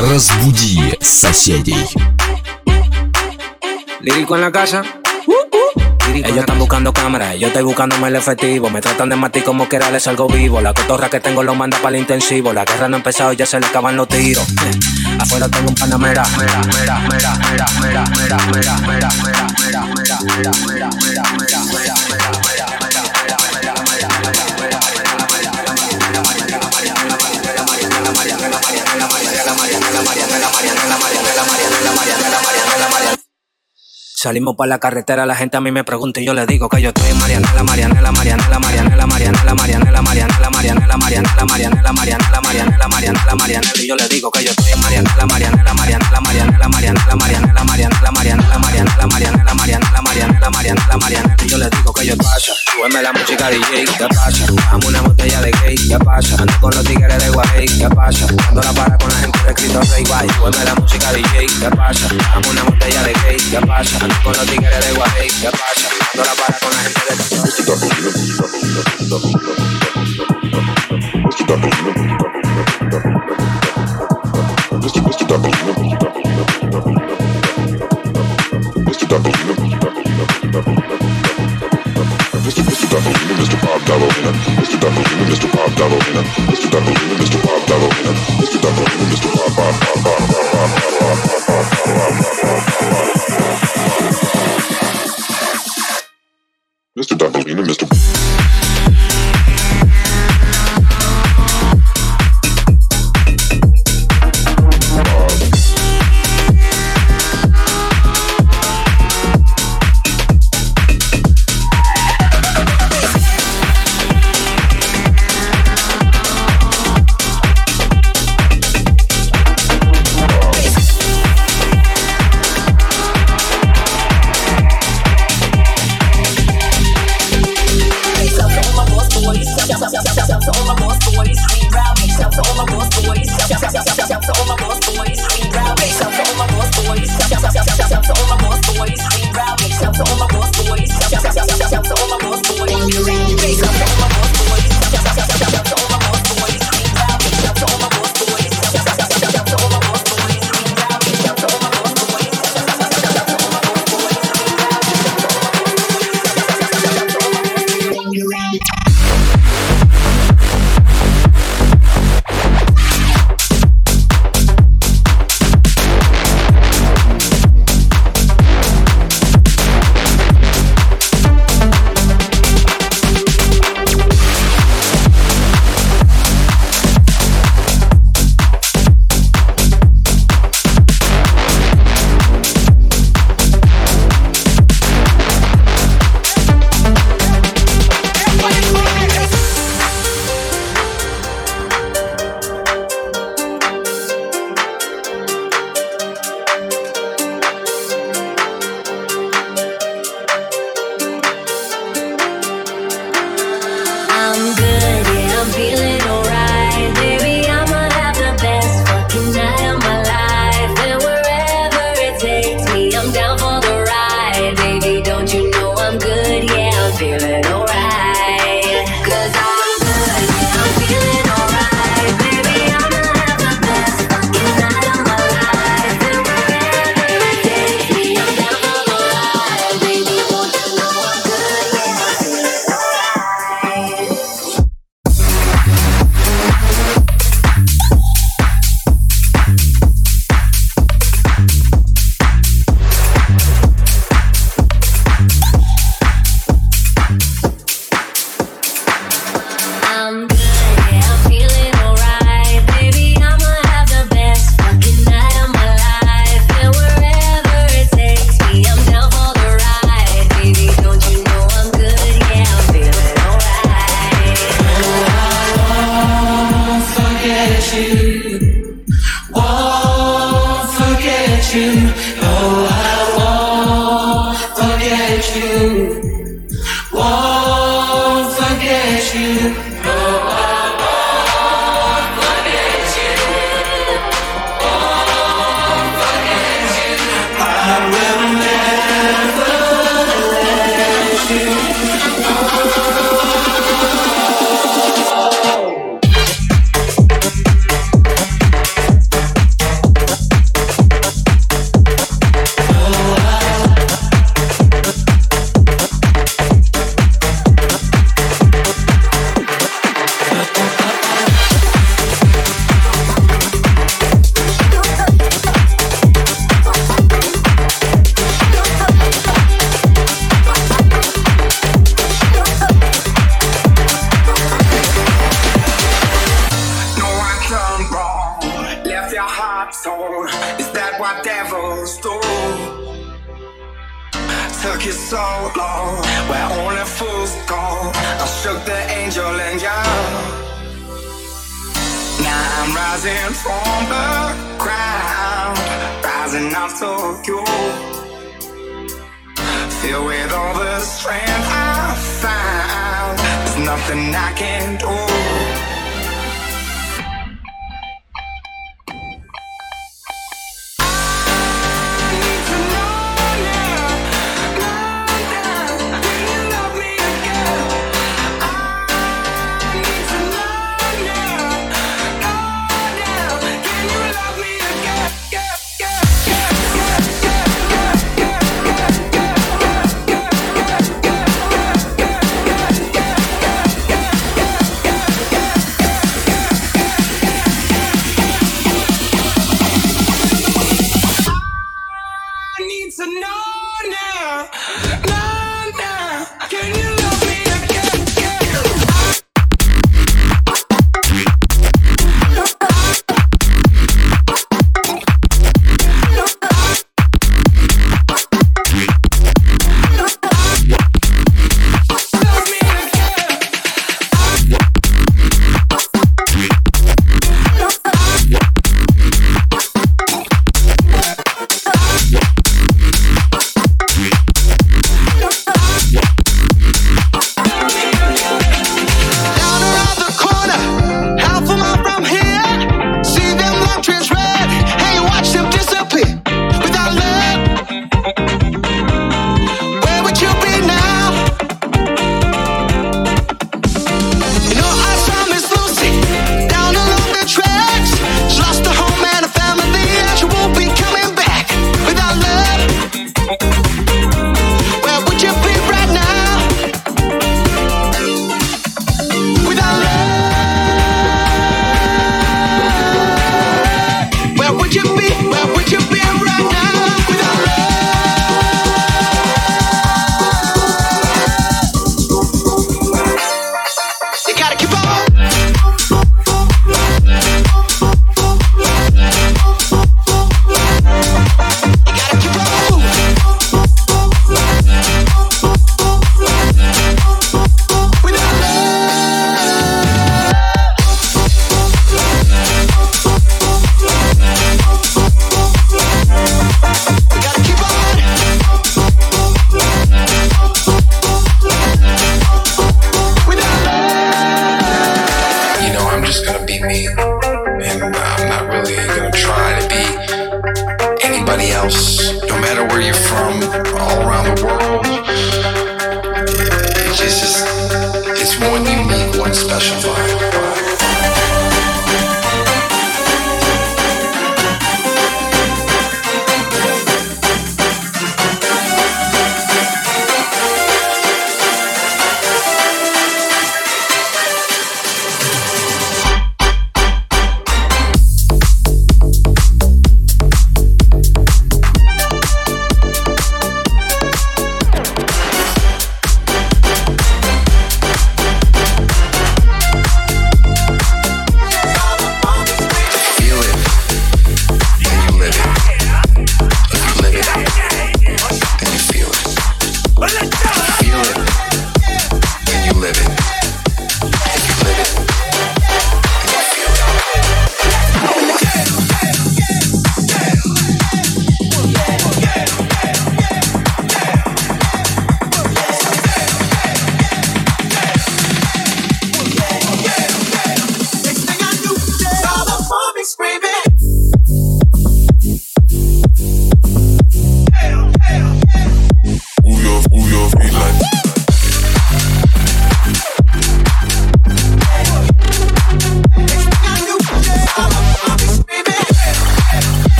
Разбуди соседей. Lírico en la casa. Ellos están buscando cámaras, yo estoy buscándome el efectivo. Me tratan de matar como quiera les salgo vivo. La cotorra que tengo lo manda para el intensivo. La guerra no ha empezado, ya se le acaban los tiros. Afuera tengo un panamera. Mera, mera, mera, Salimos para la carretera, la gente a mí me pregunta y yo le digo que yo estoy en Mariana, la Mariana, la Mariana, la Mariana, la Mariana, la Mariana, la Mariana, la Mariana, la Mariana, la Mariana, la Mariana, la Mariana, la Mariana, la Mariana, y yo le digo que yo estoy Mariana, la Mariana, la Mariana, la Mariana, la Mariana, la Mariana, la Mariana, la Mariana, la Mariana, la Mariana, la Mariana, Marianela, Marianela, y yo le digo que yo pasa, súbeme la música DJ, ¿qué pasa? Dame una botella de gay, ¿qué pasa? Ando con los tigres de Guay, ¿qué pasa? Dando la para con la gente de Cristo Rey, guay, súbeme la música DJ, ¿qué pasa? Dame una botella de gay, ¿qué pasa? con los tigres de Guay, ¿qué pasa? Dando la para con la gente de Mr. Tokyo. Filled with all the strength I found, there's nothing I can do.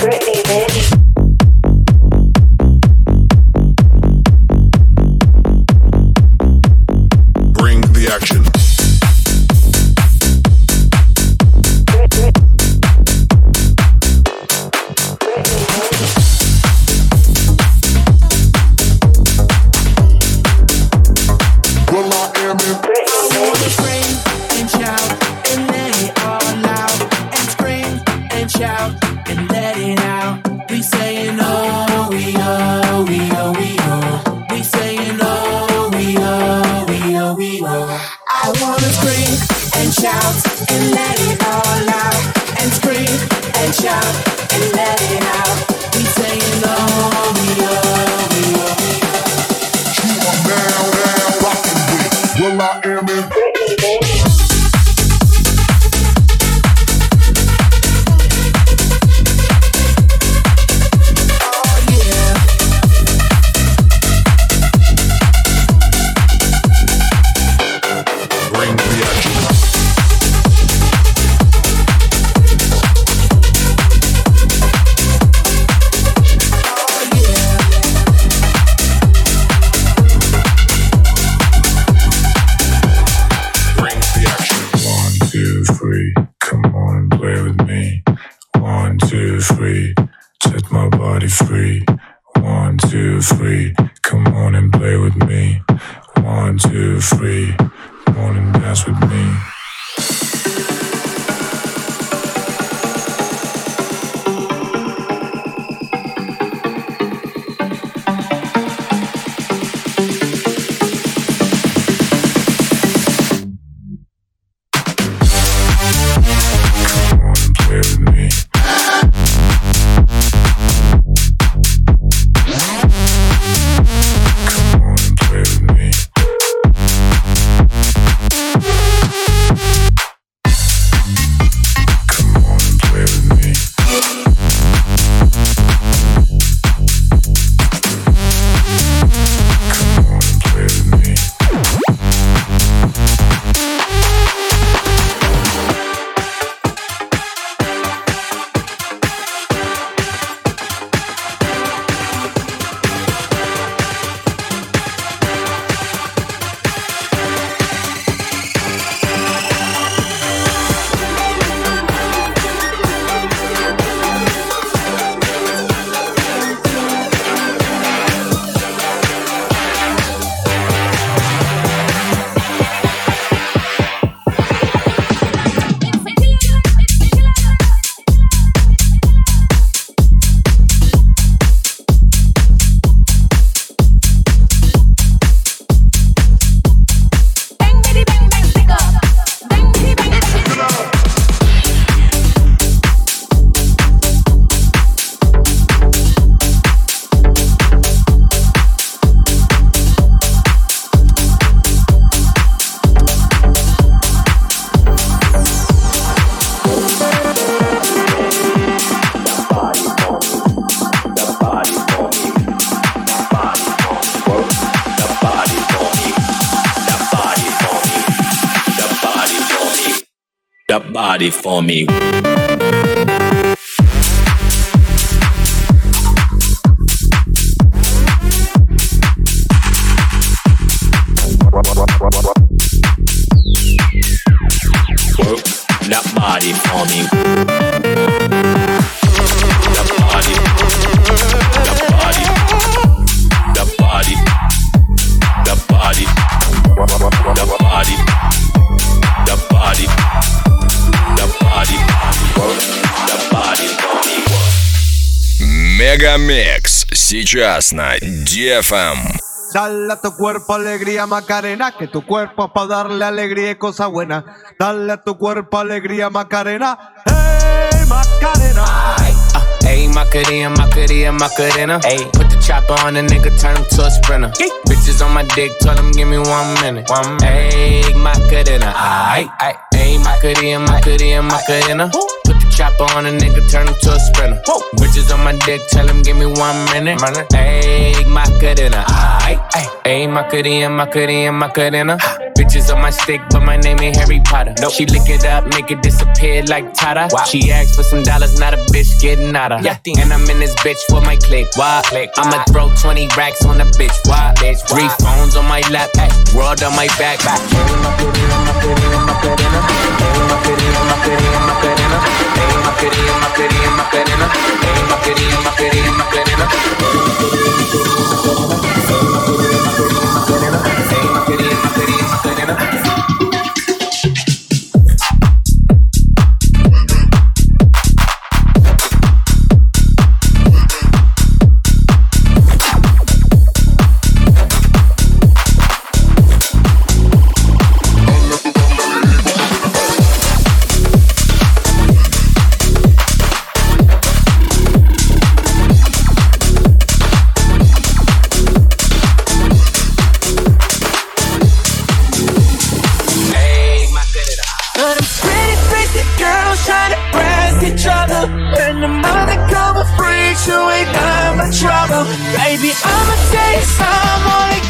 Britney, bitch. I am in. One, two, three. Come on and play with me. One, two, three. Come on and dance with me. on me. сейчас на DFM. Dale a tu cuerpo alegría, Macarena, que tu cuerpo es para darle alegría y cosa buena. Dale a tu cuerpo alegría, Macarena. ¡Hey, Macarena! Ay, uh, hey, Macarena, Macarena, Macarena. Hey, put the chopper on the nigga, turn him to a sprinter. Yeah. Bitches on my dick, tell him give me one minute. One minute. Hey, Macarena. Ay, hey, Macarena, Macarena, Macarena chopper on a nigga, turn him to a sprinter. Bitches on my dick, tell him give me one minute. Ayy, Macarena. Ayy, ayy, ayy, Macarena, Macarena, Macarena. Bitches on my stick, but my name ain't Harry Potter. Nope. She lick it up, make it disappear like Tata. She asked for some dollars, not a bitch getting out of. And I'm in this bitch for my click. Why? I'ma throw 20 racks on the bitch. Why? Three phones on my lap, ay, world on my back. Macarena, Macarena, Macarena, eh, Macarena, Macarena, Macarena. I'ma